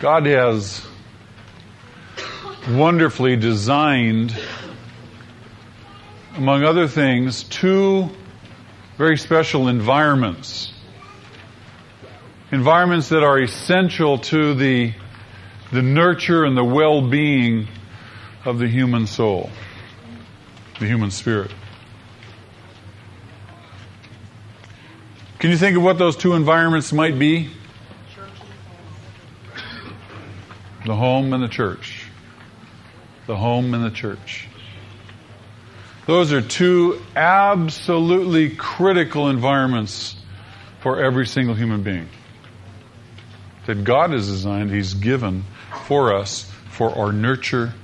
God has wonderfully designed, among other things, two very special environments. Environments that are essential to the, the nurture and the well-being of the human soul, the human spirit. Can you think of what those two environments might be? The home and the church. The home and the church. Those are two absolutely critical environments for every single human being. That God has designed, He's given for us for our nurture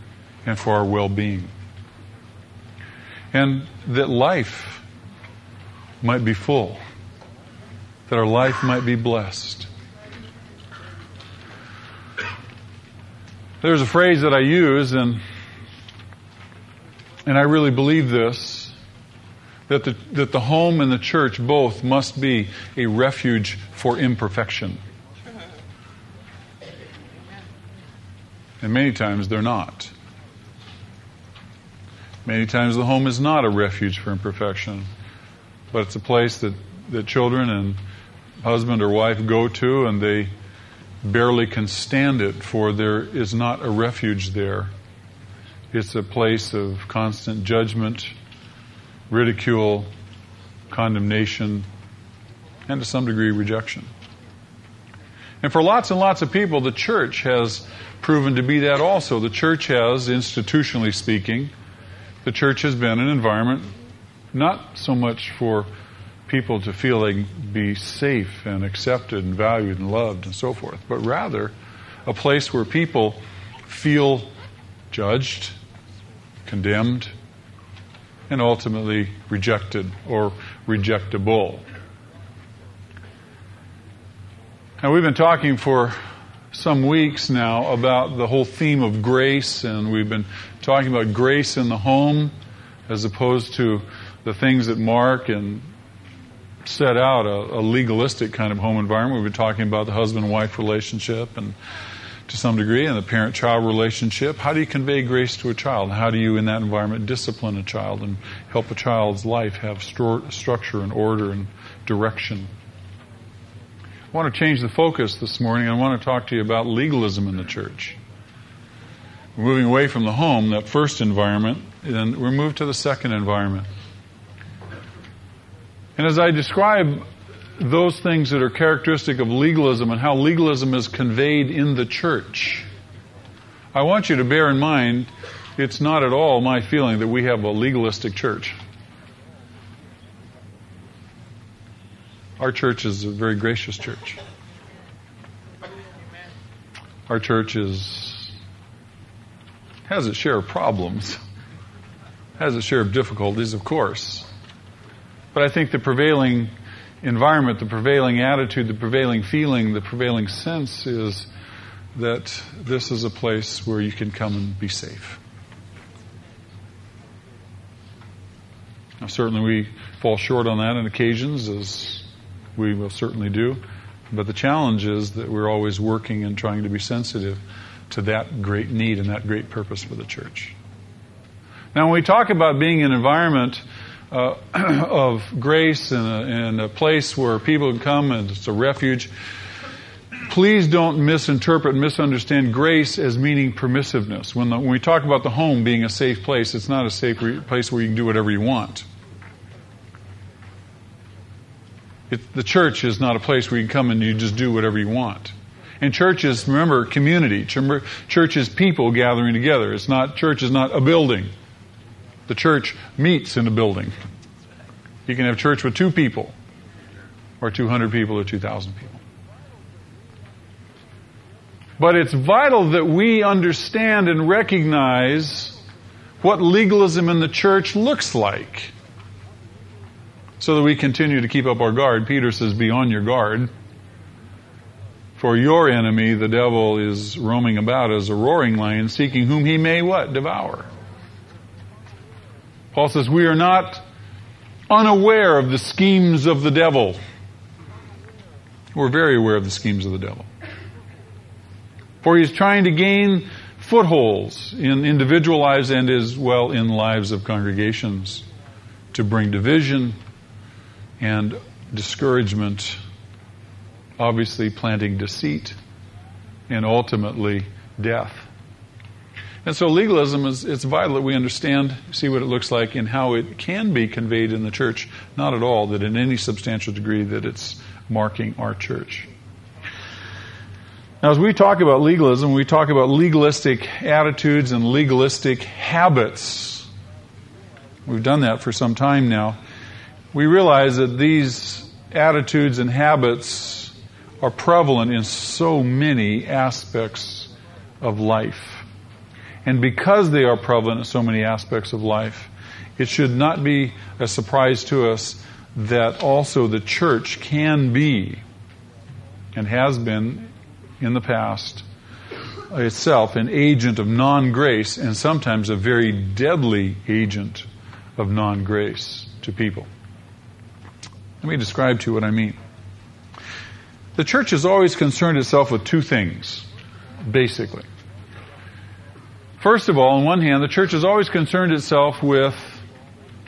and for our well being. And that life might be full, that our life might be blessed. There's a phrase that I use, and and I really believe this that the, that the home and the church both must be a refuge for imperfection. And many times they're not. Many times the home is not a refuge for imperfection, but it's a place that, that children and husband or wife go to and they barely can stand it, for there is not a refuge there. It's a place of constant judgment, ridicule, condemnation, and to some degree rejection. And for lots and lots of people, the church has proven to be that also. The church has, institutionally speaking, the church has been an environment not so much for people to feel they be safe and accepted and valued and loved and so forth, but rather a place where people feel judged, condemned, and ultimately rejected or rejectable. Now, we've been talking for some weeks now about the whole theme of grace, and we've been talking about grace in the home as opposed to the things that mark and set out a, a legalistic kind of home environment. We've been talking about the husband wife relationship and to some degree and the parent child relationship. How do you convey grace to a child? How do you, in that environment, discipline a child and help a child's life have stru- structure and order and direction? I want to change the focus this morning. I want to talk to you about legalism in the church. We're moving away from the home, that first environment, and we're moved to the second environment. And as I describe those things that are characteristic of legalism and how legalism is conveyed in the church, I want you to bear in mind it's not at all my feeling that we have a legalistic church. Our church is a very gracious church. Our church is has its share of problems, has its share of difficulties, of course. But I think the prevailing environment, the prevailing attitude, the prevailing feeling, the prevailing sense is that this is a place where you can come and be safe. Now, certainly we fall short on that on occasions, as we will certainly do. But the challenge is that we're always working and trying to be sensitive to that great need and that great purpose for the church. Now, when we talk about being an environment uh, of grace and a, and a place where people can come and it's a refuge, please don't misinterpret and misunderstand grace as meaning permissiveness. When, the, when, we talk about the home being a safe place, it's not a safe re- place where you can do whatever you want. It, the church is not a place where you come and you just do whatever you want. And church is, remember, community. Church is people gathering together. It's not, church is not a building. The church meets in a building. You can have church with two people, or 200 people, or 2,000 people. But it's vital that we understand and recognize what legalism in the church looks like so that we continue to keep up our guard. Peter says, Be on your guard. For your enemy, the devil, is roaming about as a roaring lion, seeking whom he may what? Devour. Paul says, We are not unaware of the schemes of the devil. We're very aware of the schemes of the devil. For he's trying to gain footholds in individual lives and as well in lives of congregations to bring division and discouragement, obviously planting deceit, and ultimately death. And so legalism is it's vital that we understand, see what it looks like, and how it can be conveyed in the church. Not at all that in any substantial degree that it's marking our church. Now, as we talk about legalism, we talk about legalistic attitudes and legalistic habits. We've done that for some time now. We realize that these attitudes and habits are prevalent in so many aspects of life. And because they are prevalent in so many aspects of life, it should not be a surprise to us that also the church can be and has been in the past itself an agent of non grace and sometimes a very deadly agent of non grace to people. Let me describe to you what I mean. The church has always concerned itself with two things, basically. First of all, on one hand, the church has always concerned itself with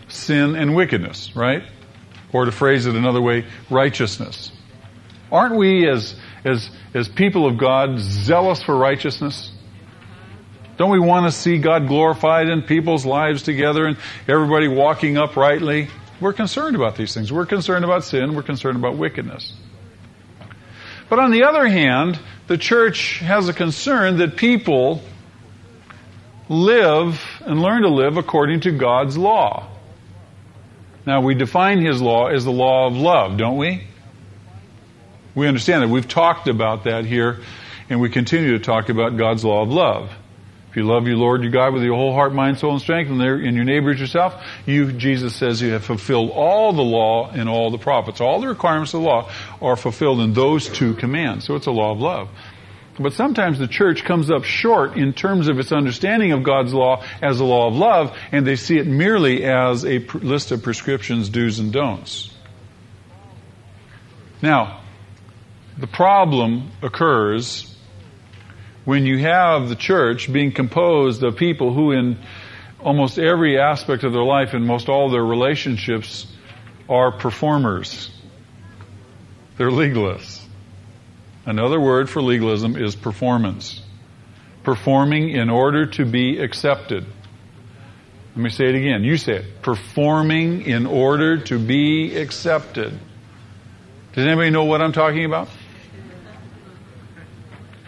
sin and wickedness, right? Or to phrase it another way, righteousness. Aren't we as, as, as people of God zealous for righteousness? Don't we want to see God glorified in people's lives together and everybody walking uprightly? We're concerned about these things. We're concerned about sin. We're concerned about wickedness. But on the other hand, the church has a concern that people live and learn to live according to God's law. Now, we define His law as the law of love, don't we? We understand that. We've talked about that here, and we continue to talk about God's law of love. You love your Lord your God with your whole heart, mind, soul, and strength, and, and your neighbor as yourself, you, Jesus says, you have fulfilled all the law and all the prophets. All the requirements of the law are fulfilled in those two commands. So it's a law of love. But sometimes the church comes up short in terms of its understanding of God's law as a law of love, and they see it merely as a list of prescriptions, do's and don'ts. Now, the problem occurs when you have the church being composed of people who, in almost every aspect of their life and most all their relationships, are performers. They're legalists. Another word for legalism is performance. Performing in order to be accepted. Let me say it again. You say it. Performing in order to be accepted. Does anybody know what I'm talking about?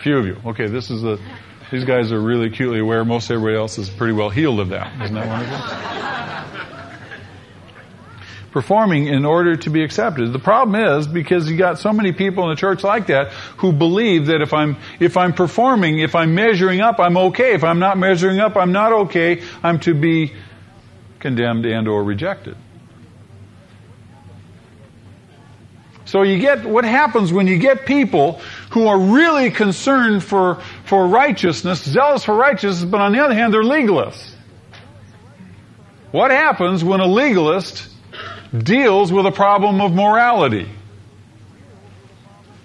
Few of you. Okay, this is the, these guys are really acutely aware. Most everybody else is pretty well healed of that. Isn't that wonderful? performing in order to be accepted. The problem is because you got so many people in the church like that who believe that if I'm if I'm performing, if I'm measuring up, I'm okay. If I'm not measuring up, I'm not okay. I'm to be condemned and or rejected. So you get what happens when you get people who are really concerned for, for righteousness, zealous for righteousness, but on the other hand, they're legalists. What happens when a legalist deals with a problem of morality.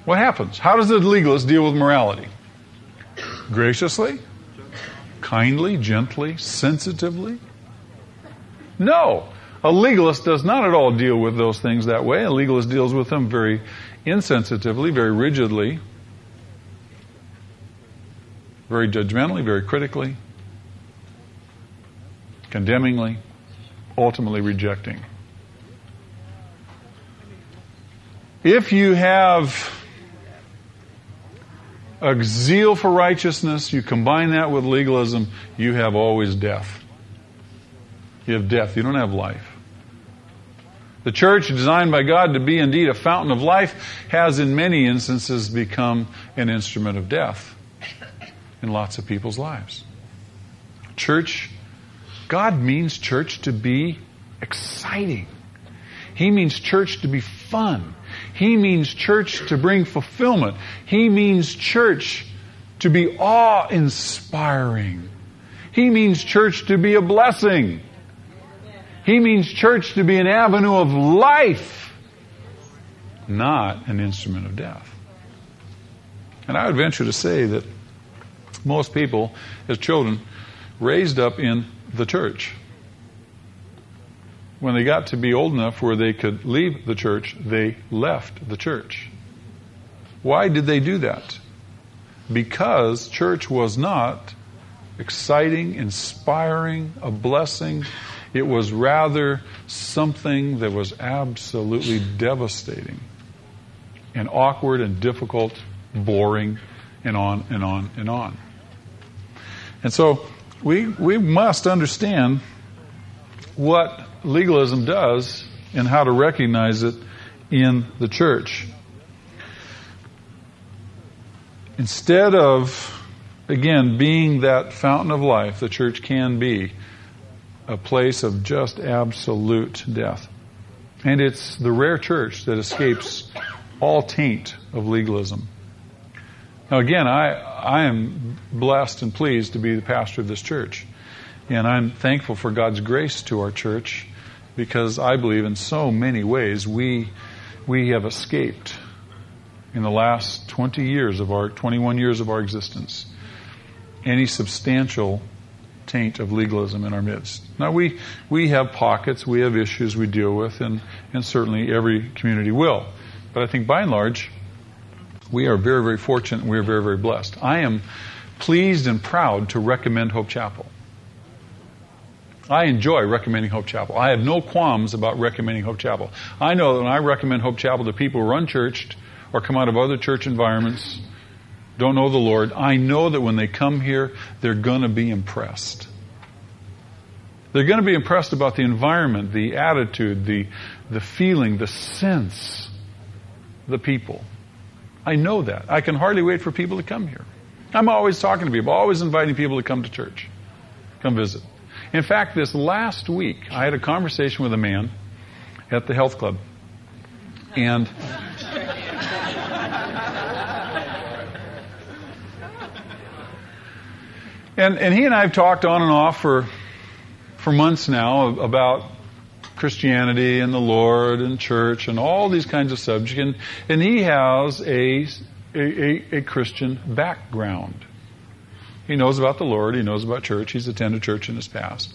What happens? How does the legalist deal with morality? Graciously? Kindly? Gently? Sensitively? No. A legalist does not at all deal with those things that way. A legalist deals with them very insensitively, very rigidly, very judgmentally, very critically, condemningly, ultimately rejecting. If you have a zeal for righteousness, you combine that with legalism, you have always death. You have death. You don't have life. The church, designed by God to be indeed a fountain of life, has in many instances become an instrument of death in lots of people's lives. Church, God means church to be exciting. He means church to be fun. He means church to bring fulfillment. He means church to be awe inspiring. He means church to be a blessing. He means church to be an avenue of life, not an instrument of death. And I would venture to say that most people, as children, raised up in the church, when they got to be old enough where they could leave the church, they left the church. Why did they do that? Because church was not exciting, inspiring, a blessing. It was rather something that was absolutely devastating and awkward and difficult, boring, and on and on and on. And so we, we must understand what legalism does and how to recognize it in the church. Instead of, again, being that fountain of life, the church can be a place of just absolute death. And it's the rare church that escapes all taint of legalism. Now, again, I, I am blessed and pleased to be the pastor of this church. And I'm thankful for God's grace to our church because I believe in so many ways we, we have escaped in the last 20 years of our, 21 years of our existence, any substantial taint of legalism in our midst. Now we, we have pockets, we have issues we deal with, and, and certainly every community will. But I think by and large, we are very, very fortunate we are very, very blessed. I am pleased and proud to recommend Hope Chapel. I enjoy recommending Hope Chapel. I have no qualms about recommending Hope Chapel. I know that when I recommend Hope Chapel to people who are unchurched or come out of other church environments, don't know the Lord, I know that when they come here, they're going to be impressed. They're going to be impressed about the environment, the attitude, the, the feeling, the sense, the people. I know that. I can hardly wait for people to come here. I'm always talking to people, always inviting people to come to church, come visit. In fact, this last week, I had a conversation with a man at the health club. And and, and he and I have talked on and off for for months now about Christianity and the Lord and church and all these kinds of subjects. And, and he has a, a, a Christian background. He knows about the Lord. He knows about church. He's attended church in his past.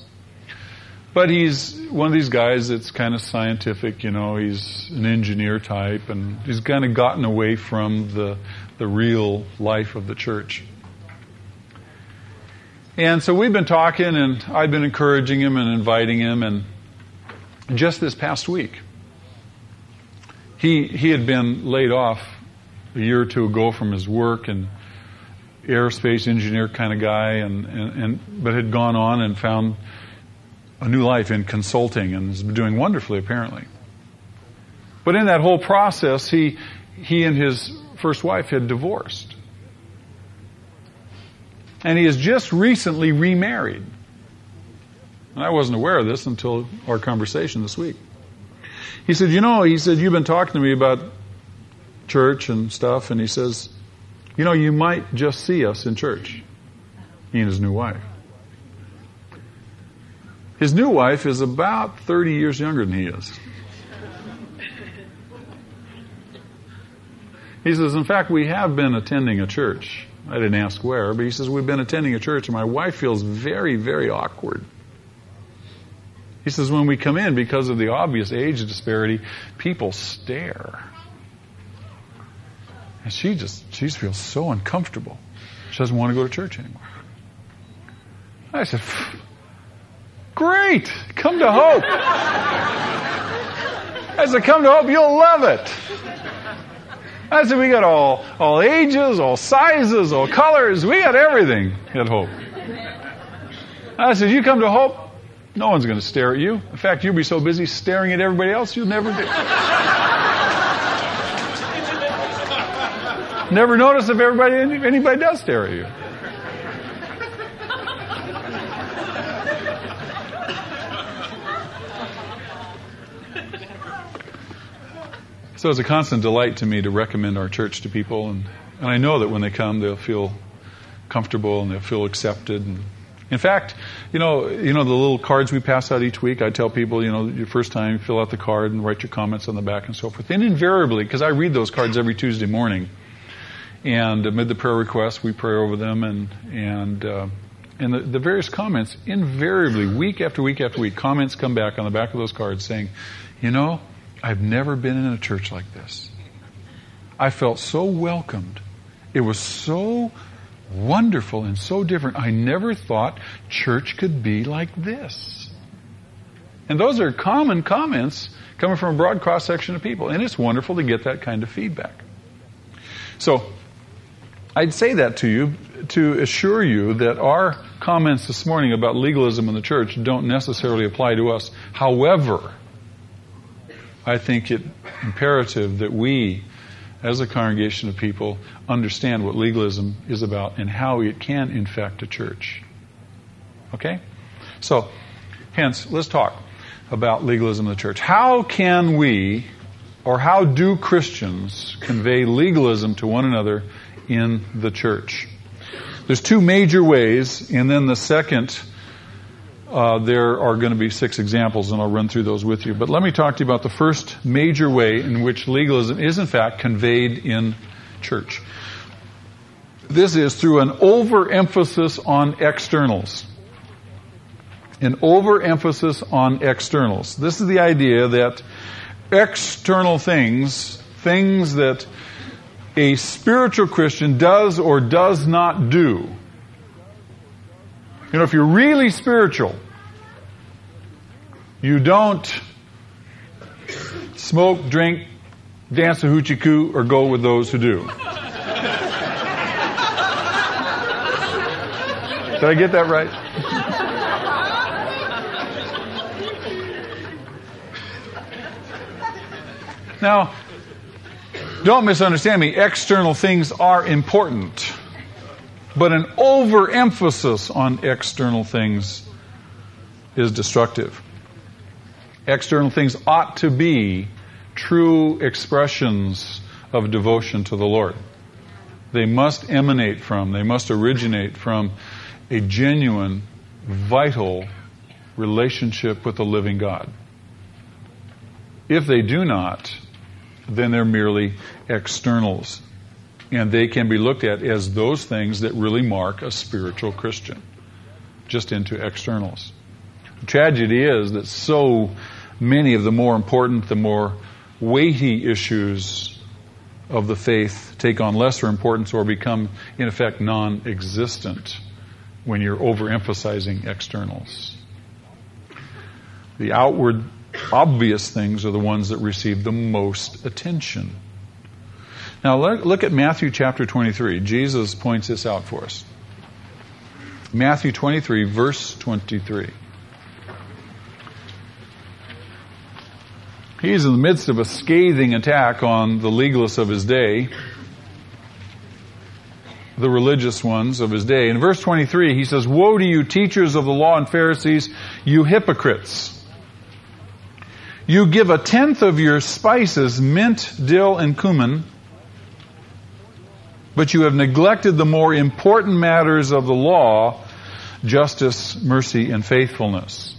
But he's one of these guys that's kind of scientific, you know, he's an engineer type and he's kind of gotten away from the, the real life of the church. And so we've been talking and I've been encouraging him and inviting him and just this past week, he, he had been laid off a year or two ago from his work and aerospace engineer kind of guy, and, and, and, but had gone on and found a new life in consulting and been doing wonderfully apparently. But in that whole process, he, he and his first wife had divorced. And he has just recently remarried. And I wasn't aware of this until our conversation this week. He said, You know, he said, You've been talking to me about church and stuff, and he says, You know, you might just see us in church. He and his new wife. His new wife is about 30 years younger than he is. He says, In fact, we have been attending a church. I didn't ask where, but he says, We've been attending a church, and my wife feels very, very awkward. He says, when we come in, because of the obvious age disparity, people stare. And she just, she just feels so uncomfortable. She doesn't want to go to church anymore. I said, great, come to Hope. I said, come to Hope, you'll love it. I said, we got all, all ages, all sizes, all colors, we got everything at Hope. I said, you come to Hope, no one's going to stare at you. In fact, you'll be so busy staring at everybody else, you'll never do. never notice if everybody anybody does stare at you. So it's a constant delight to me to recommend our church to people, and, and I know that when they come, they'll feel comfortable and they'll feel accepted. And in fact, You know, you know the little cards we pass out each week. I tell people, you know, your first time, fill out the card and write your comments on the back and so forth. And invariably, because I read those cards every Tuesday morning, and amid the prayer requests, we pray over them, and and uh, and the, the various comments, invariably, week after week after week, comments come back on the back of those cards saying, you know, I've never been in a church like this. I felt so welcomed. It was so wonderful and so different. I never thought church could be like this. And those are common comments coming from a broad cross section of people. And it's wonderful to get that kind of feedback. So, I'd say that to you to assure you that our comments this morning about legalism in the church don't necessarily apply to us. However, I think it imperative that we as a congregation of people, understand what legalism is about and how it can infect a church. Okay? So, hence, let's talk about legalism in the church. How can we, or how do Christians convey legalism to one another in the church? There's two major ways, and then the second uh, there are going to be six examples, and I'll run through those with you. But let me talk to you about the first major way in which legalism is, in fact, conveyed in church. This is through an overemphasis on externals. An overemphasis on externals. This is the idea that external things, things that a spiritual Christian does or does not do, you know, if you're really spiritual, you don't smoke, drink, dance a hoochie coo, or go with those who do. Did I get that right? now, don't misunderstand me. External things are important. But an overemphasis on external things is destructive. External things ought to be true expressions of devotion to the Lord. They must emanate from, they must originate from a genuine, vital relationship with the living God. If they do not, then they're merely externals and they can be looked at as those things that really mark a spiritual Christian, just into externals. The tragedy is that so many of the more important, the more weighty issues of the faith take on lesser importance or become, in effect, non existent when you're overemphasizing externals. The outward, obvious things are the ones that receive the most attention. Now look at Matthew chapter 23. Jesus points this out for us. Matthew 23, verse 23. He's in the midst of a scathing attack on the legalists of his day, the religious ones of his day. In verse 23, he says, Woe to you, teachers of the law and Pharisees, you hypocrites! You give a tenth of your spices, mint, dill, and cumin, but you have neglected the more important matters of the law, justice, mercy, and faithfulness.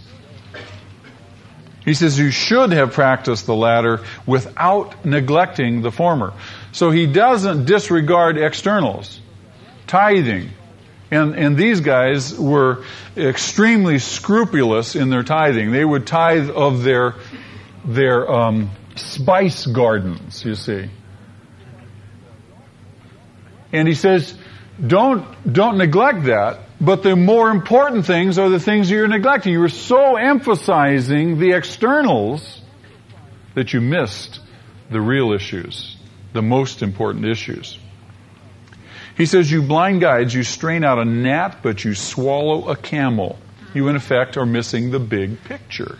He says you should have practiced the latter without neglecting the former. So he doesn't disregard externals. Tithing. And, and these guys were extremely scrupulous in their tithing. They would tithe of their, their um, spice gardens, you see. And he says, don't, don't neglect that. But the more important things are the things you're neglecting. You are so emphasizing the externals that you missed the real issues, the most important issues. He says, You blind guides, you strain out a gnat, but you swallow a camel. You, in effect, are missing the big picture.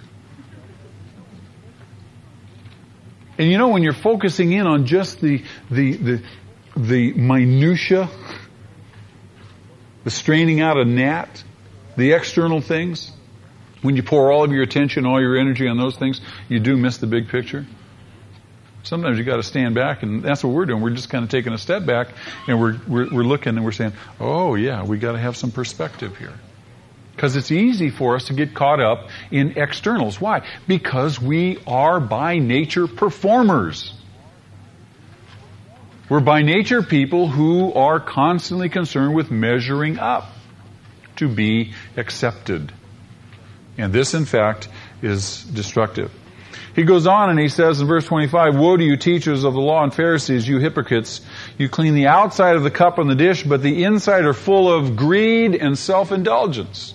And you know, when you're focusing in on just the, the, the, the minutia, the straining out a gnat, the external things, when you pour all of your attention, all your energy on those things, you do miss the big picture. Sometimes you got to stand back, and that's what we're doing. We're just kind of taking a step back, and we're, we're, we're looking and we're saying, "Oh yeah, we got to have some perspective here." Because it's easy for us to get caught up in externals. Why? Because we are by nature performers. We're by nature people who are constantly concerned with measuring up to be accepted. And this, in fact, is destructive. He goes on and he says in verse 25, Woe to you teachers of the law and Pharisees, you hypocrites! You clean the outside of the cup and the dish, but the inside are full of greed and self-indulgence.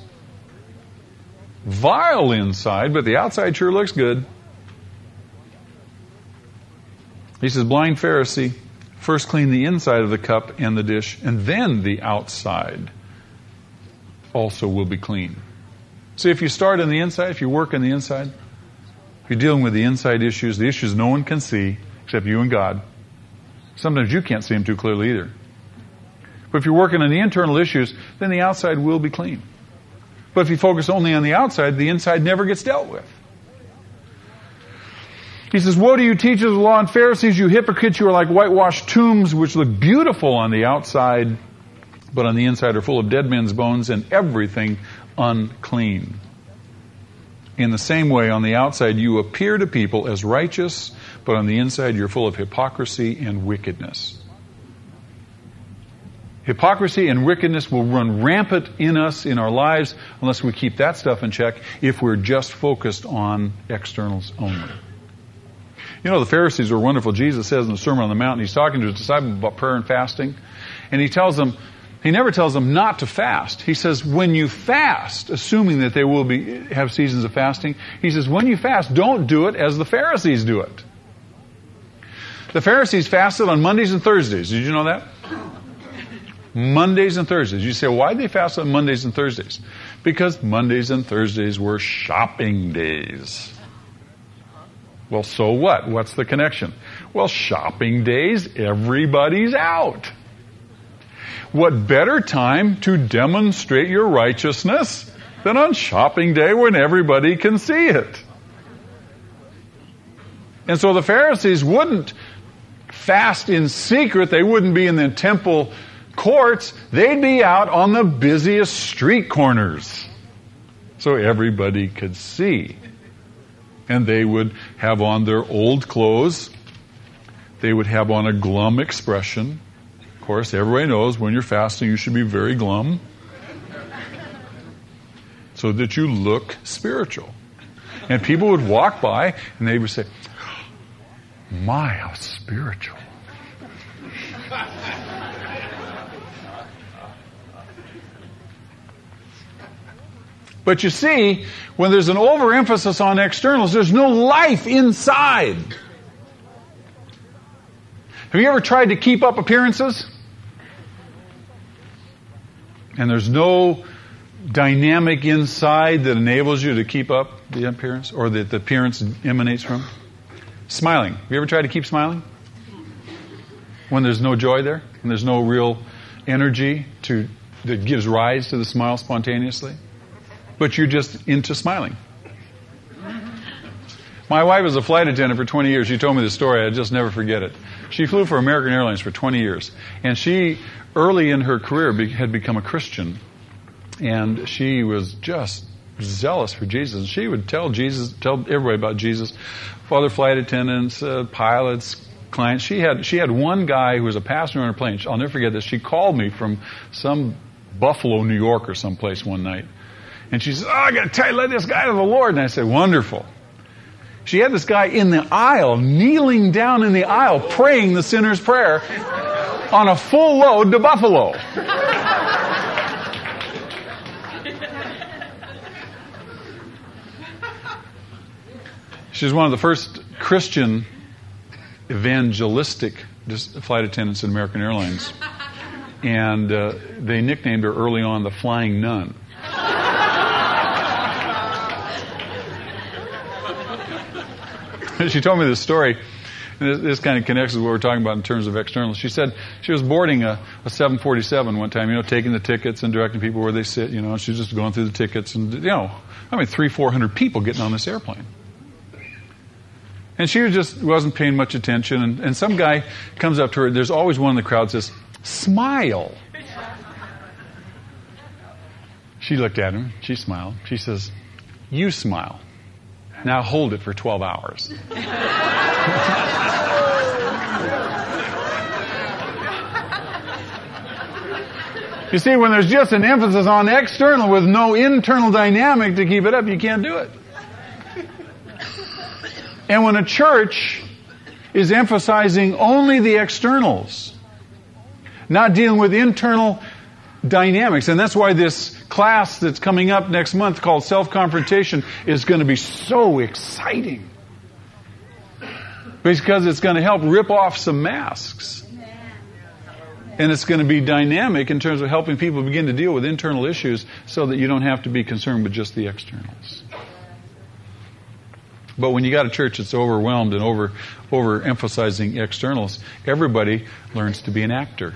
Vile inside, but the outside sure looks good. He says, Blind Pharisee, first clean the inside of the cup and the dish, and then the outside also will be clean. See, if you start on the inside, if you work on the inside, if you're dealing with the inside issues, the issues no one can see except you and God. Sometimes you can't see them too clearly either. But if you're working on the internal issues, then the outside will be clean. But if you focus only on the outside, the inside never gets dealt with. He says, Woe to you teachers of the law and Pharisees, you hypocrites, you are like whitewashed tombs which look beautiful on the outside, but on the inside are full of dead men's bones and everything unclean. In the same way, on the outside, you appear to people as righteous, but on the inside, you're full of hypocrisy and wickedness. Hypocrisy and wickedness will run rampant in us, in our lives, unless we keep that stuff in check if we're just focused on externals only. You know, the Pharisees were wonderful. Jesus says in the Sermon on the Mount, he's talking to his disciples about prayer and fasting, and he tells them, he never tells them not to fast. He says, when you fast, assuming that they will be, have seasons of fasting, he says, when you fast, don't do it as the Pharisees do it. The Pharisees fasted on Mondays and Thursdays. Did you know that? Mondays and Thursdays. You say, why did they fast on Mondays and Thursdays? Because Mondays and Thursdays were shopping days. Well, so what? What's the connection? Well, shopping days, everybody's out. What better time to demonstrate your righteousness than on shopping day when everybody can see it? And so the Pharisees wouldn't fast in secret. They wouldn't be in the temple courts. They'd be out on the busiest street corners. So everybody could see. And they would have on their old clothes. They would have on a glum expression Of course, everybody knows when you're fasting, you should be very glum so that you look spiritual. And people would walk by and they would say, My, how spiritual. But you see, when there's an overemphasis on externals, there's no life inside. Have you ever tried to keep up appearances? and there's no dynamic inside that enables you to keep up the appearance or that the appearance emanates from? Smiling. Have you ever tried to keep smiling? When there's no joy there, and there's no real energy to that gives rise to the smile spontaneously, but you're just into smiling. My wife was a flight attendant for 20 years. She told me this story. I just never forget it. She flew for American Airlines for 20 years, and she early in her career be, had become a Christian, and she was just zealous for Jesus. She would tell Jesus, tell everybody about Jesus. Father flight attendants, uh, pilots, clients. She had she had one guy who was a passenger on her plane. I'll never forget this. She called me from some Buffalo, New York, or someplace one night, and she said, "Oh, I got to tell you, let this guy to the Lord." And I said, "Wonderful." She had this guy in the aisle, kneeling down in the aisle, praying the sinner's prayer on a full load to Buffalo. She's one of the first Christian evangelistic flight attendants in American Airlines. And uh, they nicknamed her early on the Flying Nun. she told me this story this, this, kind of connects with what we're talking about in terms of external. She said she was boarding a, a 747 one time, you know, taking the tickets and directing people where they sit, you know, she's just going through the tickets and, you know, I mean, three, four hundred people getting on this airplane. And she was just wasn't paying much attention. And, and some guy comes up to her. There's always one in the crowd says, "Smile." She looked at him. She smiled. She says, You smile. Now hold it for 12 hours. you see, when there's just an emphasis on external with no internal dynamic to keep it up, you can't do it. And when a church is emphasizing only the externals, not dealing with internal dynamics, and that's why this class that's coming up next month called Self Confrontation is going to be so exciting. Because it's going to help rip off some masks. And it's going to be dynamic in terms of helping people begin to deal with internal issues so that you don't have to be concerned with just the externals. But when you got a church that's overwhelmed and over overemphasizing externals, everybody learns to be an actor.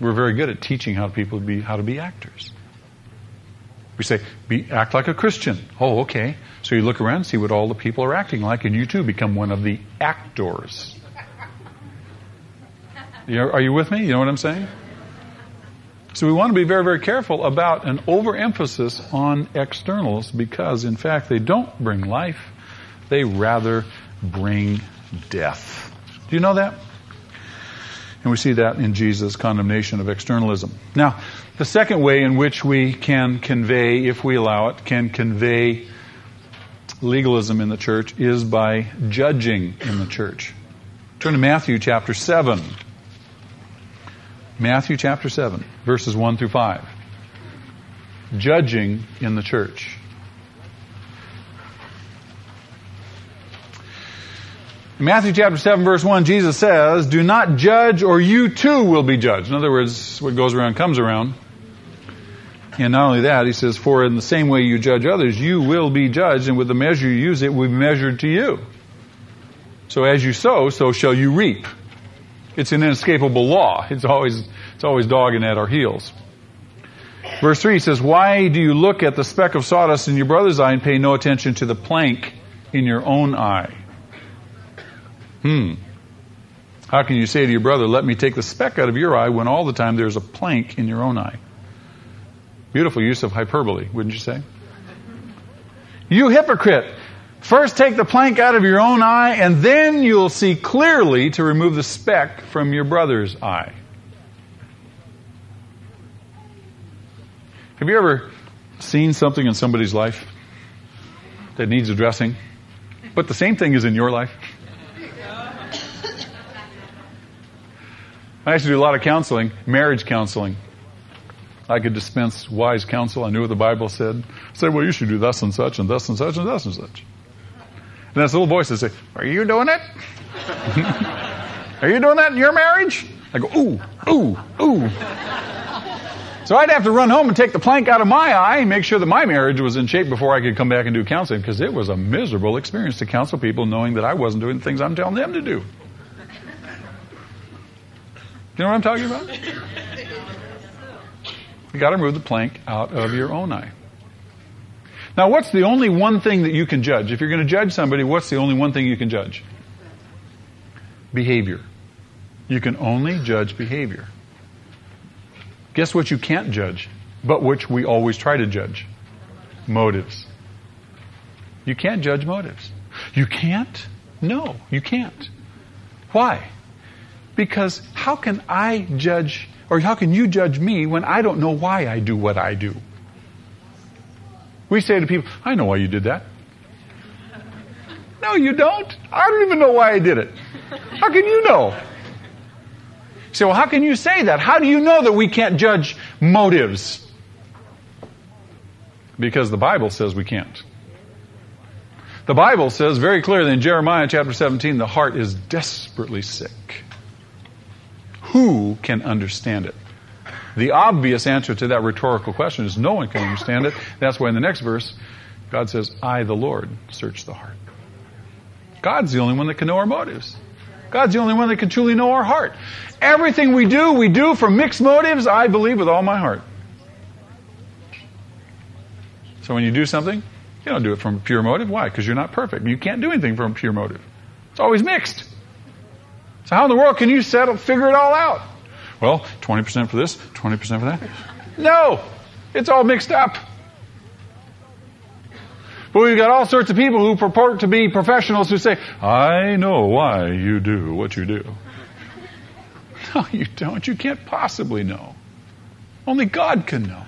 We're very good at teaching how people to be how to be actors. We say, be, act like a Christian. Oh, okay. So you look around see what all the people are acting like, and you too become one of the actors. Are you with me? You know what I'm saying? So we want to be very, very careful about an overemphasis on externals because, in fact, they don't bring life. They rather bring death. Do you know that? And we see that in Jesus' condemnation of externalism. Now, the second way in which we can convey, if we allow it, can convey legalism in the church is by judging in the church. Turn to Matthew chapter 7. Matthew chapter 7, verses 1 through 5. Judging in the church. In Matthew chapter 7 verse 1, Jesus says, Do not judge or you too will be judged. In other words, what goes around comes around. And not only that, he says, For in the same way you judge others, you will be judged, and with the measure you use, it will be measured to you. So as you sow, so shall you reap. It's an inescapable law. It's always, it's always dogging at our heels. Verse 3 says, Why do you look at the speck of sawdust in your brother's eye and pay no attention to the plank in your own eye? Hmm. How can you say to your brother, Let me take the speck out of your eye when all the time there's a plank in your own eye? Beautiful use of hyperbole, wouldn't you say? You hypocrite! First take the plank out of your own eye, and then you'll see clearly to remove the speck from your brother's eye. Have you ever seen something in somebody's life that needs addressing, but the same thing is in your life? I used to do a lot of counseling, marriage counseling. I could dispense wise counsel. I knew what the Bible said. I said, well, you should do thus and such and thus and such and thus and such. And this little voice would say, are you doing it? are you doing that in your marriage? I go, ooh, ooh, ooh. So I'd have to run home and take the plank out of my eye and make sure that my marriage was in shape before I could come back and do counseling because it was a miserable experience to counsel people knowing that I wasn't doing the things I'm telling them to do. You know what I'm talking about? You got to remove the plank out of your own eye. Now, what's the only one thing that you can judge? If you're going to judge somebody, what's the only one thing you can judge? Behavior. You can only judge behavior. Guess what you can't judge, but which we always try to judge? Motives. You can't judge motives. You can't? No, you can't. Why? Because how can I judge, or how can you judge me when I don't know why I do what I do? We say to people, I know why you did that. No, you don't. I don't even know why I did it. How can you know? You say, well, how can you say that? How do you know that we can't judge motives? Because the Bible says we can't. The Bible says very clearly in Jeremiah chapter 17, the heart is desperately sick. Who can understand it? The obvious answer to that rhetorical question is no one can understand it. That's why in the next verse, God says, I, the Lord, search the heart. God's the only one that can know our motives. God's the only one that can truly know our heart. Everything we do, we do for mixed motives, I believe with all my heart. So when you do something, you don't do it from pure motive. Why? Because you're not perfect. You can't do anything from pure motive. It's always mixed. So how in the world can you settle, figure it all out? Well, 20% for this, 20% for that. No! It's all mixed up. But we've got all sorts of people who purport to be professionals who say, I know why you do what you do. No, you don't. You can't possibly know. Only God can know.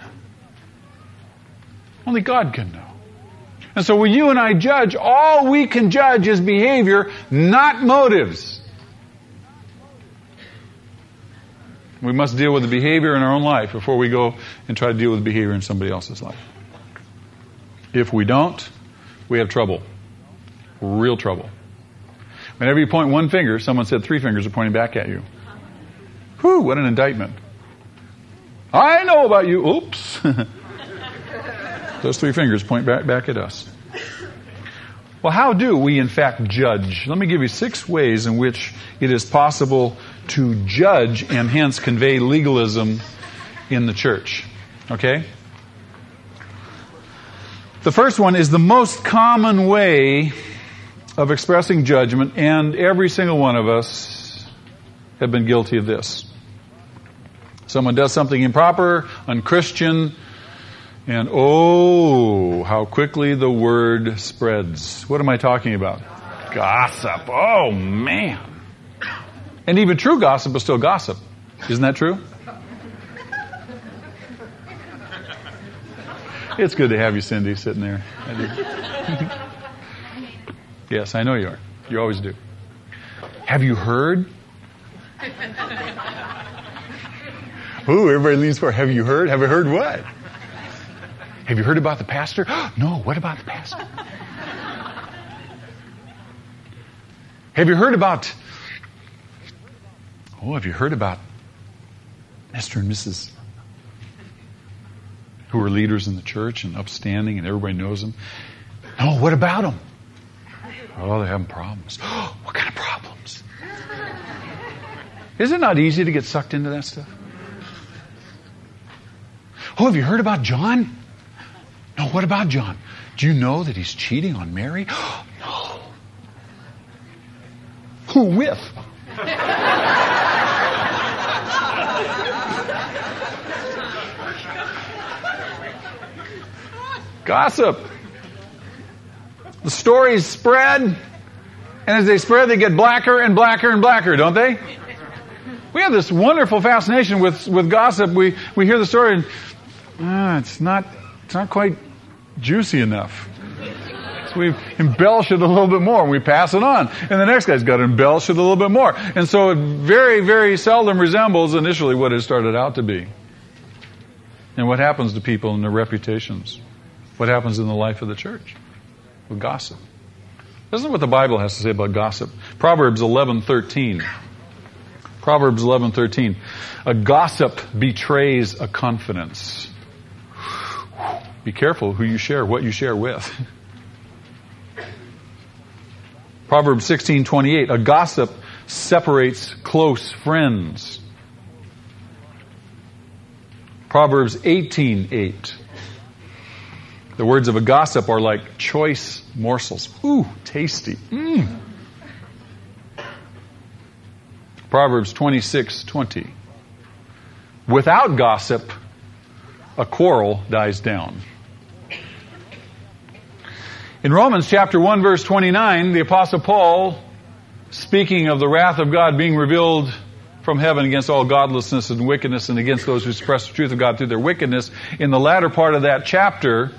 Only God can know. And so when you and I judge, all we can judge is behavior, not motives. We must deal with the behavior in our own life before we go and try to deal with the behavior in somebody else's life. If we don't, we have trouble. Real trouble. Whenever you point one finger, someone said three fingers are pointing back at you. Whew, what an indictment. I know about you. Oops. Those three fingers point back, back at us. Well, how do we in fact judge? Let me give you six ways in which it is possible to judge and hence convey legalism in the church. Okay? The first one is the most common way of expressing judgment, and every single one of us have been guilty of this. Someone does something improper, unchristian, and oh, how quickly the word spreads. What am I talking about? Gossip. Oh, man. And even true gossip is still gossip. Isn't that true? It's good to have you, Cindy, sitting there. yes, I know you are. You always do. Have you heard? Ooh, everybody leans forward. Have you heard? Have you heard what? Have you heard about the pastor? no, what about the pastor? Have you heard about Oh, have you heard about Mr. and Mrs. who are leaders in the church and upstanding and everybody knows them? No, what about them? Oh, they're having problems. what kind of problems? Is it not easy to get sucked into that stuff? Oh, have you heard about John? No, what about John? Do you know that he's cheating on Mary? no. Who with? Gossip. The stories spread, and as they spread, they get blacker and blacker and blacker, don't they? We have this wonderful fascination with, with gossip. We, we hear the story and ah, it's not it's not quite juicy enough. So we embellish it a little bit more and we pass it on. And the next guy's got to embellish it a little bit more. And so it very, very seldom resembles initially what it started out to be. And what happens to people and their reputations? What happens in the life of the church with gossip? This is what the Bible has to say about gossip. Proverbs 11:13. Proverbs 11:13. A gossip betrays a confidence. Be careful who you share, what you share with. Proverbs 16:28. A gossip separates close friends. Proverbs 18:8. The words of a gossip are like choice morsels. Ooh, tasty. Mm. Proverbs 26, 20. Without gossip, a quarrel dies down. In Romans chapter 1 verse 29, the apostle Paul, speaking of the wrath of God being revealed from heaven against all godlessness and wickedness and against those who suppress the truth of God through their wickedness, in the latter part of that chapter,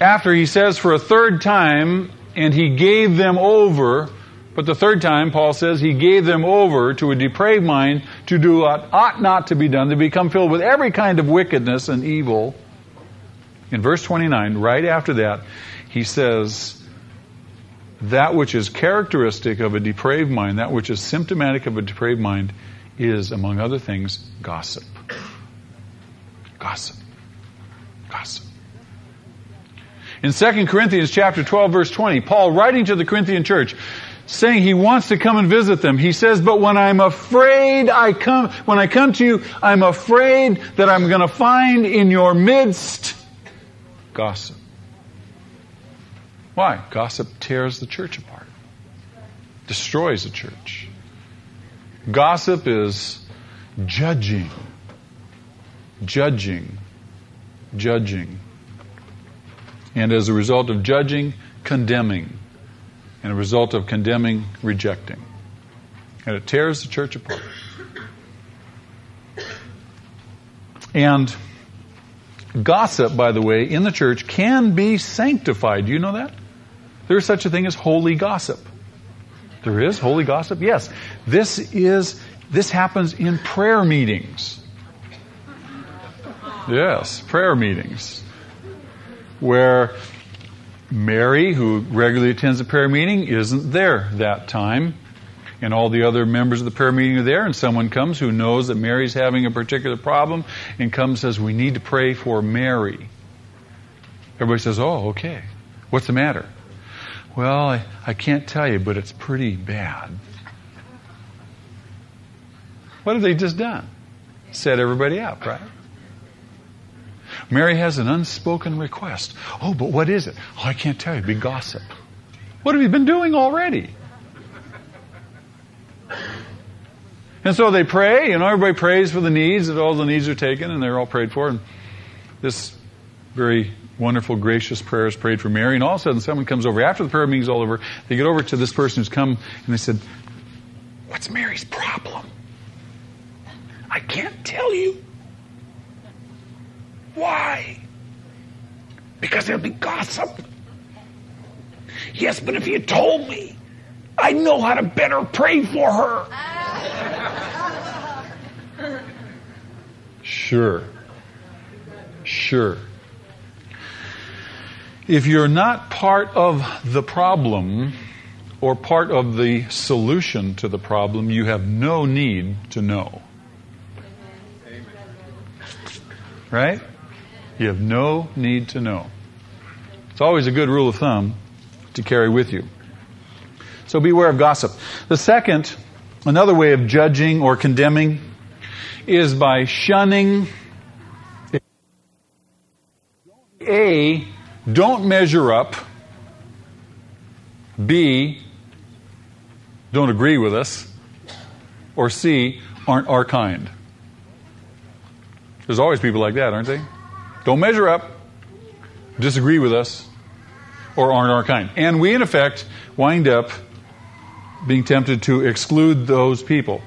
after he says for a third time, and he gave them over, but the third time, Paul says, he gave them over to a depraved mind to do what ought not to be done, to become filled with every kind of wickedness and evil. In verse 29, right after that, he says, that which is characteristic of a depraved mind, that which is symptomatic of a depraved mind, is, among other things, gossip. Gossip. Gossip. In 2 Corinthians chapter 12 verse 20, Paul writing to the Corinthian church, saying he wants to come and visit them. He says, but when I'm afraid I come, when I come to you, I'm afraid that I'm going to find in your midst gossip. Why? Gossip tears the church apart. Destroys the church. Gossip is judging, judging, judging. And as a result of judging, condemning. And a result of condemning, rejecting. And it tears the church apart. And gossip, by the way, in the church can be sanctified. Do you know that? There is such a thing as holy gossip. There is holy gossip? Yes. This is this happens in prayer meetings. Yes, prayer meetings. Where Mary, who regularly attends the prayer meeting, isn't there that time. And all the other members of the prayer meeting are there, and someone comes who knows that Mary's having a particular problem and comes and says, We need to pray for Mary. Everybody says, Oh, okay. What's the matter? Well, I, I can't tell you, but it's pretty bad. What have they just done? Set everybody up, right? Mary has an unspoken request. Oh, but what is it? Oh, I can't tell you. Be gossip. What have you been doing already? And so they pray, you know, everybody prays for the needs, that all the needs are taken and they're all prayed for. And this very wonderful, gracious prayer is prayed for Mary. And all of a sudden, someone comes over. After the prayer meeting's all over, they get over to this person who's come and they said, What's Mary's problem? I can't tell you. Why? Because there'll be gossip. Yes, but if you told me, I know how to better pray for her. Sure. Sure. If you're not part of the problem or part of the solution to the problem, you have no need to know. Right? You have no need to know. It's always a good rule of thumb to carry with you. So beware of gossip. The second, another way of judging or condemning, is by shunning. A, don't measure up. B, don't agree with us. Or C, aren't our kind. There's always people like that, aren't they? Don't measure up, disagree with us, or aren't our kind. And we, in effect, wind up being tempted to exclude those people.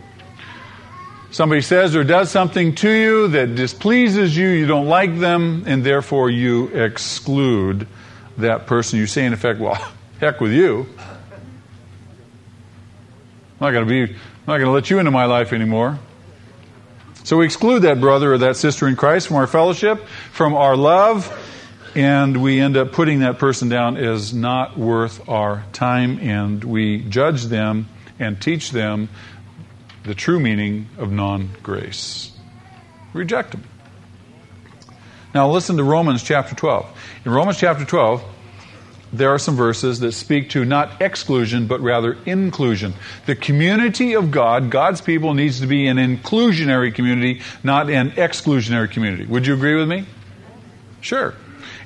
Somebody says or does something to you that displeases you, you don't like them, and therefore you exclude that person. You say, in effect, well, heck with you. I'm not going to be, I'm not going to let you into my life anymore. So we exclude that brother or that sister in Christ from our fellowship, from our love, and we end up putting that person down as not worth our time, and we judge them and teach them the true meaning of non grace. Reject them. Now listen to Romans chapter 12. In Romans chapter 12, there are some verses that speak to not exclusion, but rather inclusion. The community of God, God's people, needs to be an inclusionary community, not an exclusionary community. Would you agree with me? Sure.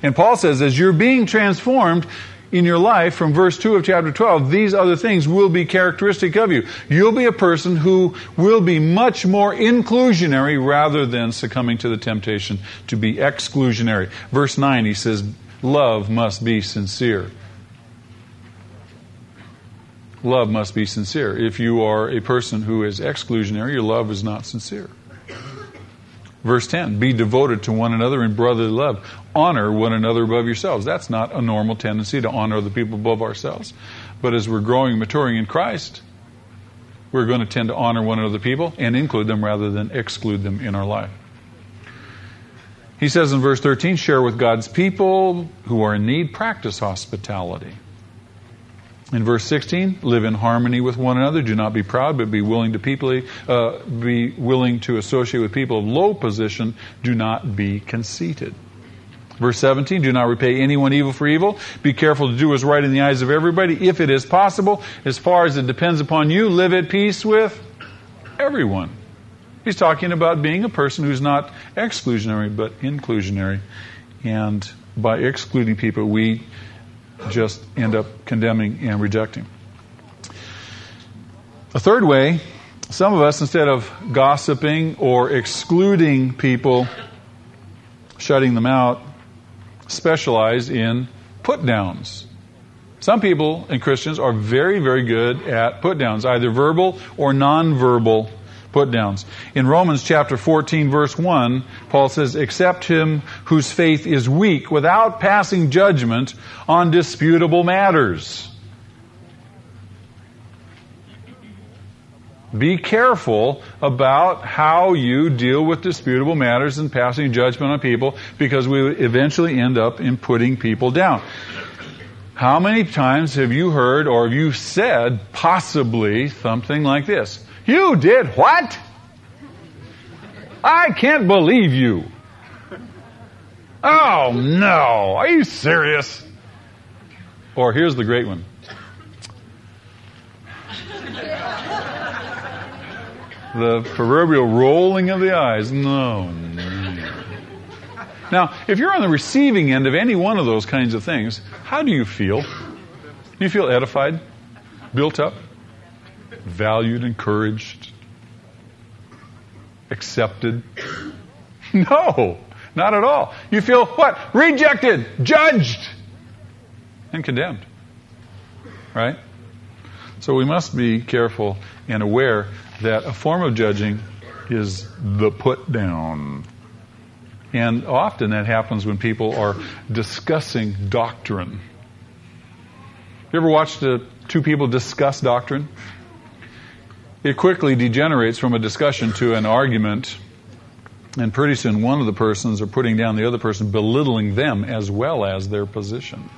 And Paul says, as you're being transformed in your life, from verse 2 of chapter 12, these other things will be characteristic of you. You'll be a person who will be much more inclusionary rather than succumbing to the temptation to be exclusionary. Verse 9, he says, love must be sincere. Love must be sincere. If you are a person who is exclusionary, your love is not sincere. Verse 10 Be devoted to one another in brotherly love. Honor one another above yourselves. That's not a normal tendency to honor the people above ourselves. But as we're growing maturing in Christ, we're going to tend to honor one another people and include them rather than exclude them in our life. He says in verse 13, share with God's people who are in need, practice hospitality. In verse 16, live in harmony with one another. Do not be proud, but be willing to people, uh, be willing to associate with people of low position. Do not be conceited. Verse 17, do not repay anyone evil for evil. Be careful to do what's right in the eyes of everybody. If it is possible, as far as it depends upon you, live at peace with everyone. He's talking about being a person who's not exclusionary, but inclusionary. And by excluding people, we just end up condemning and rejecting. A third way some of us, instead of gossiping or excluding people, shutting them out, specialize in put downs. Some people and Christians are very, very good at put downs, either verbal or non-verbal put downs. In Romans chapter 14 verse 1, Paul says, accept him whose faith is weak without passing judgment on disputable matters. Be careful about how you deal with disputable matters and passing judgment on people because we eventually end up in putting people down. How many times have you heard or have you said possibly something like this? You did what? I can't believe you. Oh no, are you serious? Or here's the great one. the proverbial rolling of the eyes. No, Now, if you're on the receiving end of any one of those kinds of things, how do you feel? Do you feel edified, built up, valued, encouraged, accepted? No, not at all. You feel what? Rejected, judged, and condemned. Right? So we must be careful and aware that a form of judging is the put down. And often that happens when people are discussing doctrine. You ever watched two people discuss doctrine? It quickly degenerates from a discussion to an argument, and pretty soon one of the persons are putting down the other person, belittling them as well as their position.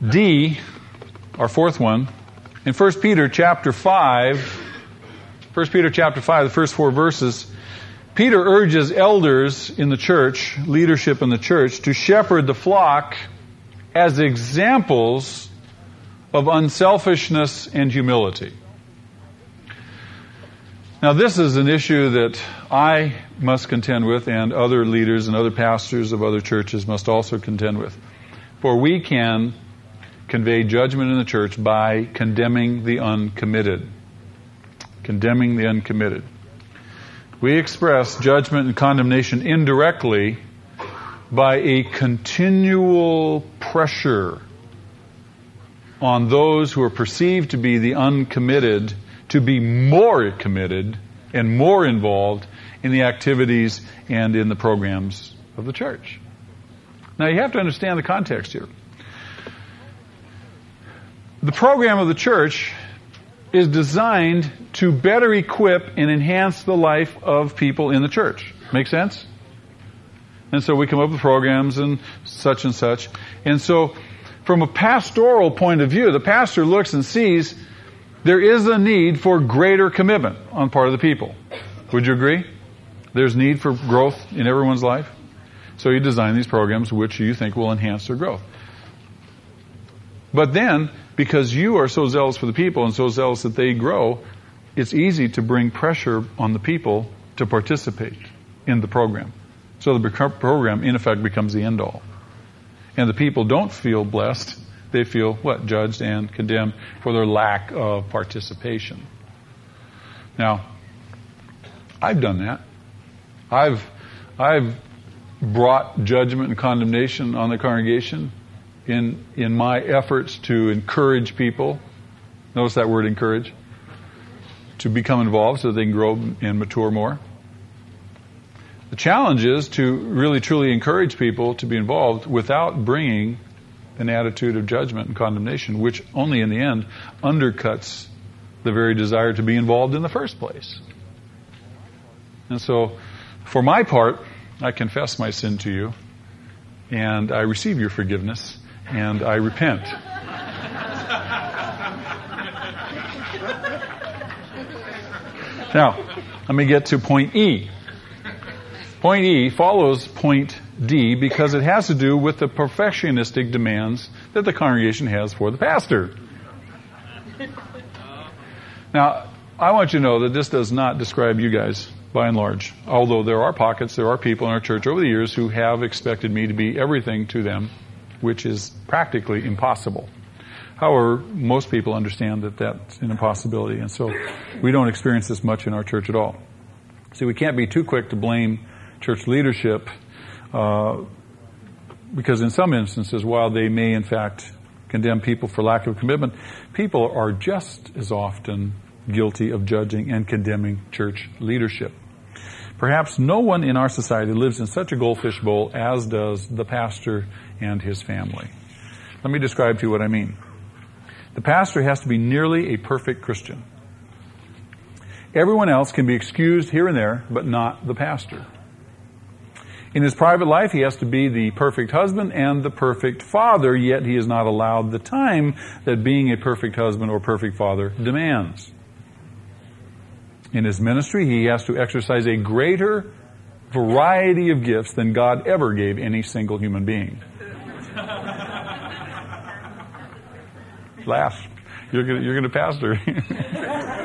D, our fourth one, in 1 Peter chapter 5, 1 Peter chapter 5, the first four verses, Peter urges elders in the church, leadership in the church, to shepherd the flock as examples of unselfishness and humility. Now, this is an issue that I must contend with, and other leaders and other pastors of other churches must also contend with. For we can convey judgment in the church by condemning the uncommitted. Condemning the uncommitted. We express judgment and condemnation indirectly by a continual pressure on those who are perceived to be the uncommitted to be more committed and more involved in the activities and in the programs of the church. Now you have to understand the context here. The program of the church is designed to better equip and enhance the life of people in the church. Make sense? And so we come up with programs and such and such. And so, from a pastoral point of view, the pastor looks and sees there is a need for greater commitment on part of the people. Would you agree? There's need for growth in everyone's life. So you design these programs which you think will enhance their growth. But then, because you are so zealous for the people and so zealous that they grow, it's easy to bring pressure on the people to participate in the program. So the program, in effect, becomes the end all. And the people don't feel blessed. They feel, what? Judged and condemned for their lack of participation. Now, I've done that. I've, I've brought judgment and condemnation on the congregation in, in my efforts to encourage people, notice that word encourage, to become involved so they can grow and mature more. The challenge is to really truly encourage people to be involved without bringing an attitude of judgment and condemnation, which only in the end undercuts the very desire to be involved in the first place. And so, for my part, I confess my sin to you, and I receive your forgiveness and I repent. now, let me get to point E. Point E follows point D because it has to do with the perfectionistic demands that the congregation has for the pastor. Now, I want you to know that this does not describe you guys by and large. Although there are pockets, there are people in our church over the years who have expected me to be everything to them which is practically impossible. However, most people understand that that's an impossibility, and so we don't experience this much in our church at all. See, we can't be too quick to blame church leadership uh, because in some instances, while they may in fact condemn people for lack of commitment, people are just as often guilty of judging and condemning church leadership. Perhaps no one in our society lives in such a goldfish bowl as does the pastor and his family. Let me describe to you what I mean. The pastor has to be nearly a perfect Christian. Everyone else can be excused here and there, but not the pastor. In his private life, he has to be the perfect husband and the perfect father, yet he is not allowed the time that being a perfect husband or perfect father demands. In his ministry, he has to exercise a greater variety of gifts than God ever gave any single human being. Laugh. You're going to pastor.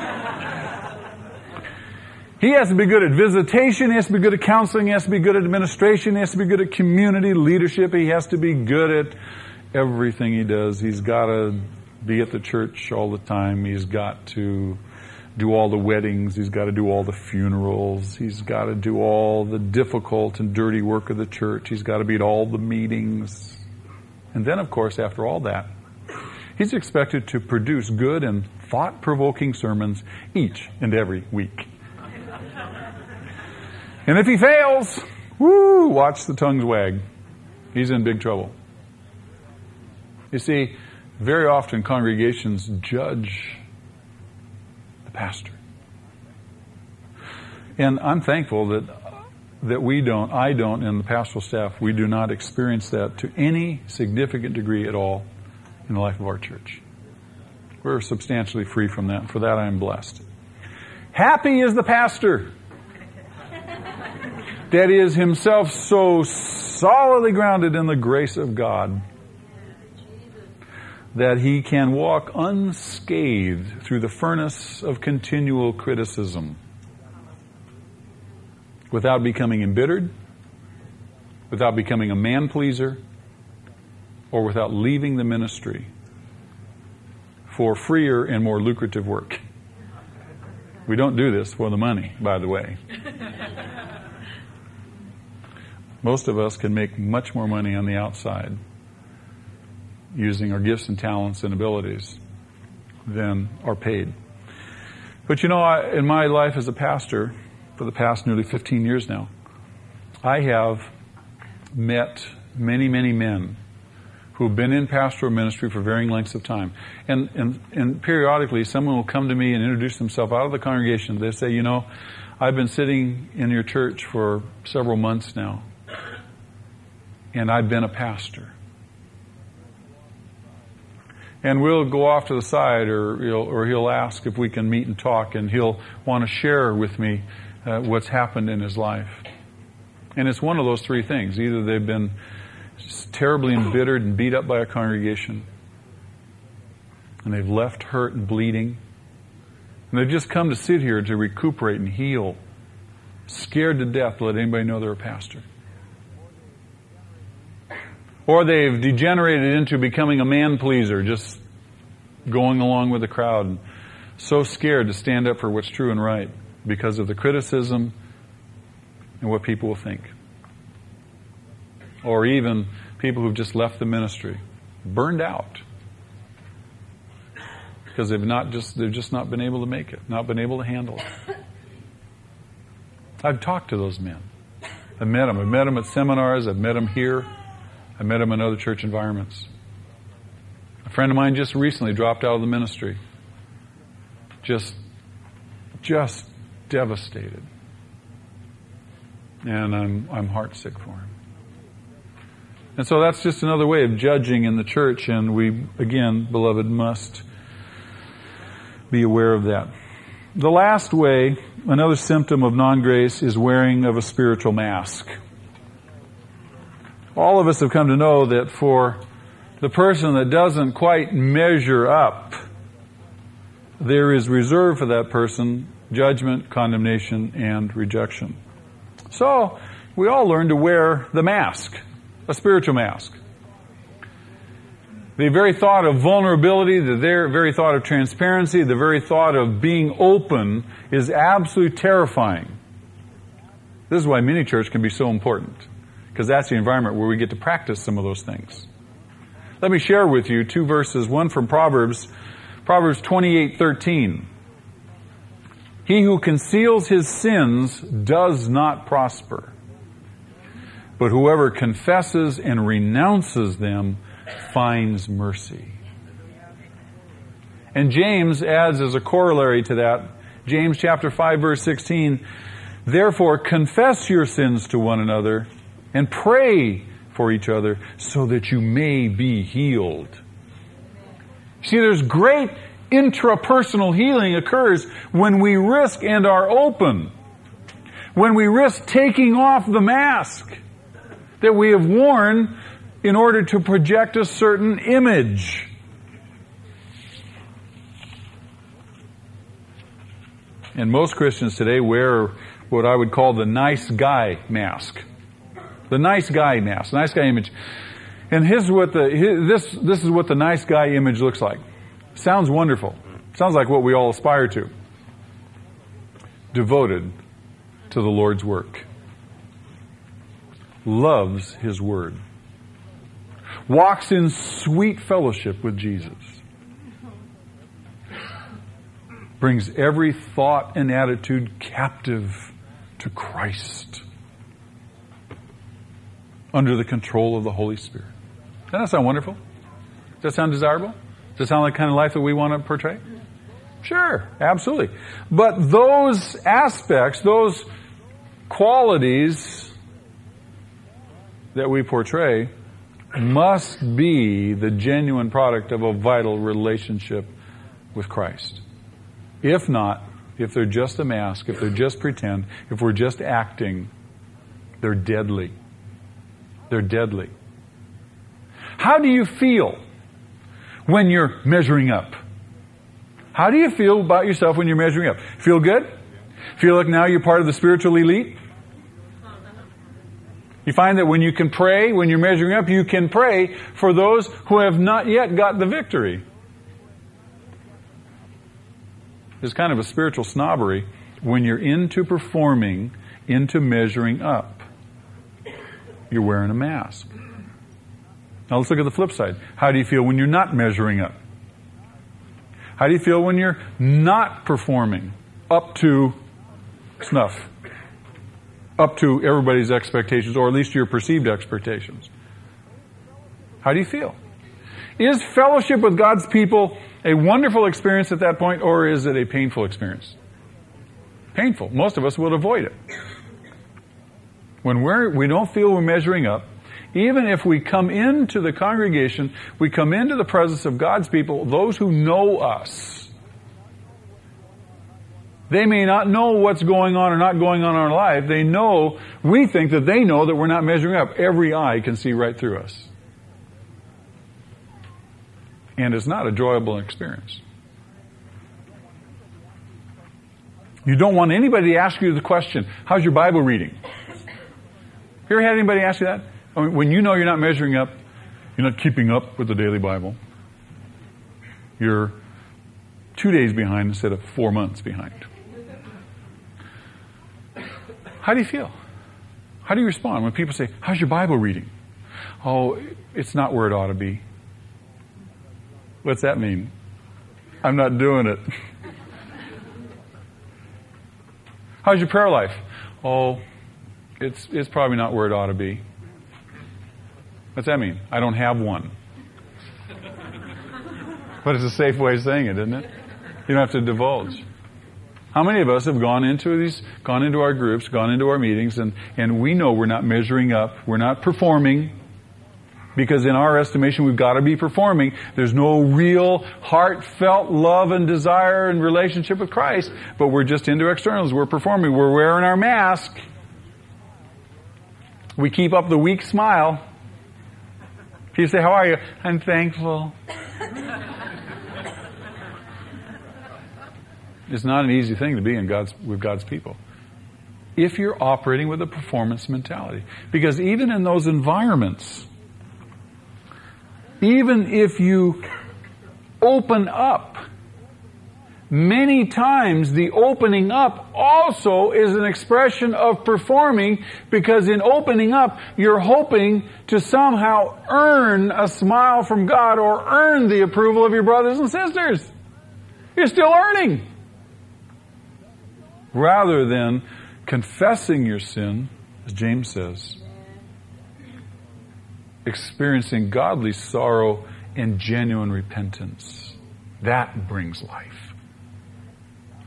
He has to be good at visitation. He has to be good at counseling. He has to be good at administration. He has to be good at community leadership. He has to be good at everything he does. He's got to be at the church all the time. He's got to do all the weddings. He's got to do all the funerals. He's got to do all the difficult and dirty work of the church. He's got to be at all the meetings. And then, of course, after all that, he's expected to produce good and thought provoking sermons each and every week. And if he fails, woo, watch the tongues wag. He's in big trouble. You see, very often congregations judge the pastor. And I'm thankful that that we don't, I don't, and the pastoral staff, we do not experience that to any significant degree at all in the life of our church. We're substantially free from that. For that I am blessed. Happy is the pastor that is himself so solidly grounded in the grace of God that he can walk unscathed through the furnace of continual criticism without becoming embittered, without becoming a man pleaser, or without leaving the ministry for freer and more lucrative work. We don't do this for the money, by the way. Most of us can make much more money on the outside using our gifts and talents and abilities than are paid. But you know, in my life as a pastor, for the past nearly 15 years now, I have met many, many men who've been in pastoral ministry for varying lengths of time. And, and, and periodically, someone will come to me and introduce themselves out of the congregation. They say, you know, I've been sitting in your church for several months now and I've been a pastor. And we'll go off to the side, or he'll, or he'll ask if we can meet and talk, and he'll want to share with me uh, what's happened in his life. And it's one of those three things. Either they've been terribly embittered and beat up by a congregation, and they've left hurt and bleeding, and they've just come to sit here to recuperate and heal, scared to death to let anybody know they're a pastor. Or they've degenerated into becoming a man pleaser, just going along with the crowd, and so scared to stand up for what's true and right because of the criticism and what people will think. Or even people who've just left the ministry, burned out because they've not just they've just not been able to make it, not been able to handle it. I've talked to those men. I've met them. I've met them at seminars. I've met them here. I met him in other church environments. A friend of mine just recently dropped out of the ministry. Just, just devastated. And I'm, I'm heartsick for him. And so that's just another way of judging in the church, and we, again, beloved, must be aware of that. The last way, another symptom of non-grace is wearing of a spiritual mask all of us have come to know that for the person that doesn't quite measure up, there is reserved for that person judgment, condemnation, and rejection. So, we all learn to wear the mask, a spiritual mask. The very thought of vulnerability, the very thought of transparency, the very thought of being open is absolutely terrifying. This is why mini church can be so important, because that's the environment where we get to practice some of those things. Let me share with you two verses, one from Proverbs, Proverbs 28:13. He who conceals his sins does not prosper. But whoever confesses and renounces them finds mercy. And James adds as a corollary to that, James chapter 5 verse 16, therefore confess your sins to one another and pray for each other so that you may be healed. See, there's great intrapersonal healing occurs when we risk and are open. When we risk taking off the mask that we have worn in order to project a certain image. And most Christians today wear what I would call the nice guy mask. The nice guy now. mask, nice guy image. And here's what the, this, this is what the nice guy image looks like. Sounds wonderful. Sounds like what we all aspire to. Devoted to the Lord's work. Loves His Word walks in sweet fellowship with Jesus, brings every thought and attitude captive to Christ under the control of the Holy Spirit. Doesn't that sound wonderful? Does that sound desirable? Does that sound like kind of life that we want to portray? Sure, absolutely. But those aspects, those qualities that we portray must be the genuine product of a vital relationship with Christ. If not, if they're just a mask, if they're just pretend, if we're just acting, they're deadly. They're deadly. How do you feel when you're measuring up? How do you feel about yourself when you're measuring up? Feel good? Feel like now you're part of the spiritual elite? You find that when you can pray, when you're measuring up, you can pray for those who have not yet got the victory. It's kind of a spiritual snobbery when you're into performing, into measuring up. You're wearing a mask. Now let's look at the flip side. How do you feel when you're not measuring up? How do you feel when you're not performing up to snuff? up to everybody's expectations, or at least your perceived expectations. How do you feel? Is fellowship with God's people a wonderful experience at that point, or is it a painful experience? Painful. Most of us would avoid it. When we're, we don't feel we're measuring up, even if we come into the congregation, we come into the presence of God's people, those who know us, they may not know what's going on or not going on in our life. They know, we think that they know that we're not measuring up. Every eye can see right through us. And it's not a enjoyable experience. You don't want anybody to ask you the question, how's your Bible reading? Have you ever had anybody ask you that? I mean, when you know you're not measuring up, you're not keeping up with the daily Bible, you're two days behind instead of four months behind. How do you feel? How do you respond when people say, How's your Bible reading? Oh, it's not where it ought to be. What's that mean? I'm not doing it. How's your prayer life? Oh, it's, it's probably not where it ought to be. What's that mean? I don't have one. but it's a safe way of saying it, isn't it? You don't have to divulge. How many of us have gone into these, gone into our groups, gone into our meetings, and, and we know we're not measuring up, we're not performing, because in our estimation we've got to be performing. There's no real heartfelt love and desire and relationship with Christ, but we're just into externals. We're performing. We're wearing our mask. We keep up the weak smile. People say, how are you? I'm thankful. It's not an easy thing to be in God's, with God's people. If you're operating with a performance mentality. Because even in those environments, even if you open up, many times the opening up also is an expression of performing because in opening up, you're hoping to somehow earn a smile from God or earn the approval of your brothers and sisters. You're still earning. Rather than confessing your sin, as James says, experiencing godly sorrow and genuine repentance. That brings life.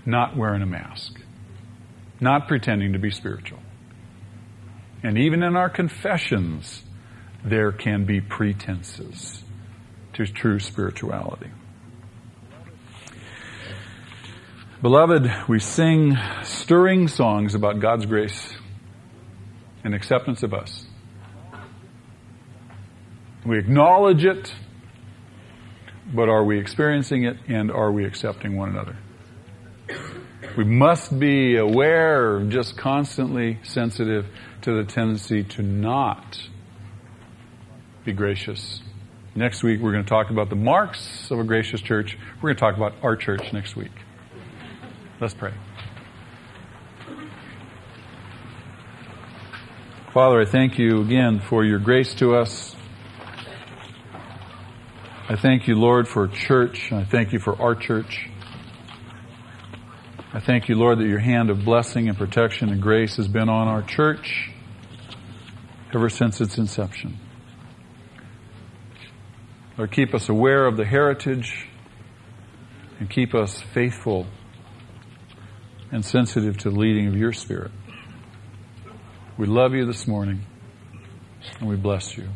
Not wearing a mask. Not pretending to be spiritual. And even in our confessions, there can be pretenses to true spirituality. Beloved, we sing stirring songs about God's grace and acceptance of us. We acknowledge it, but are we experiencing it and are we accepting one another? We must be aware, just constantly sensitive to the tendency to not be gracious. Next week, we're going to talk about the marks of a gracious church. We're going to talk about our church next week. Let's pray. Father, I thank you again for your grace to us. I thank you, Lord, for church. I thank you for our church. I thank you, Lord, that your hand of blessing and protection and grace has been on our church ever since its inception. Lord, keep us aware of the heritage and keep us faithful and sensitive to the leading of your Spirit. We love you this morning and we bless you.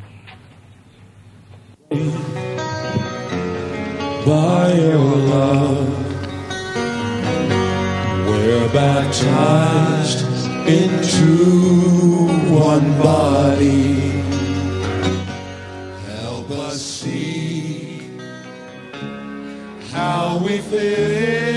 By your love, we're baptized into one body. Help us see how we fit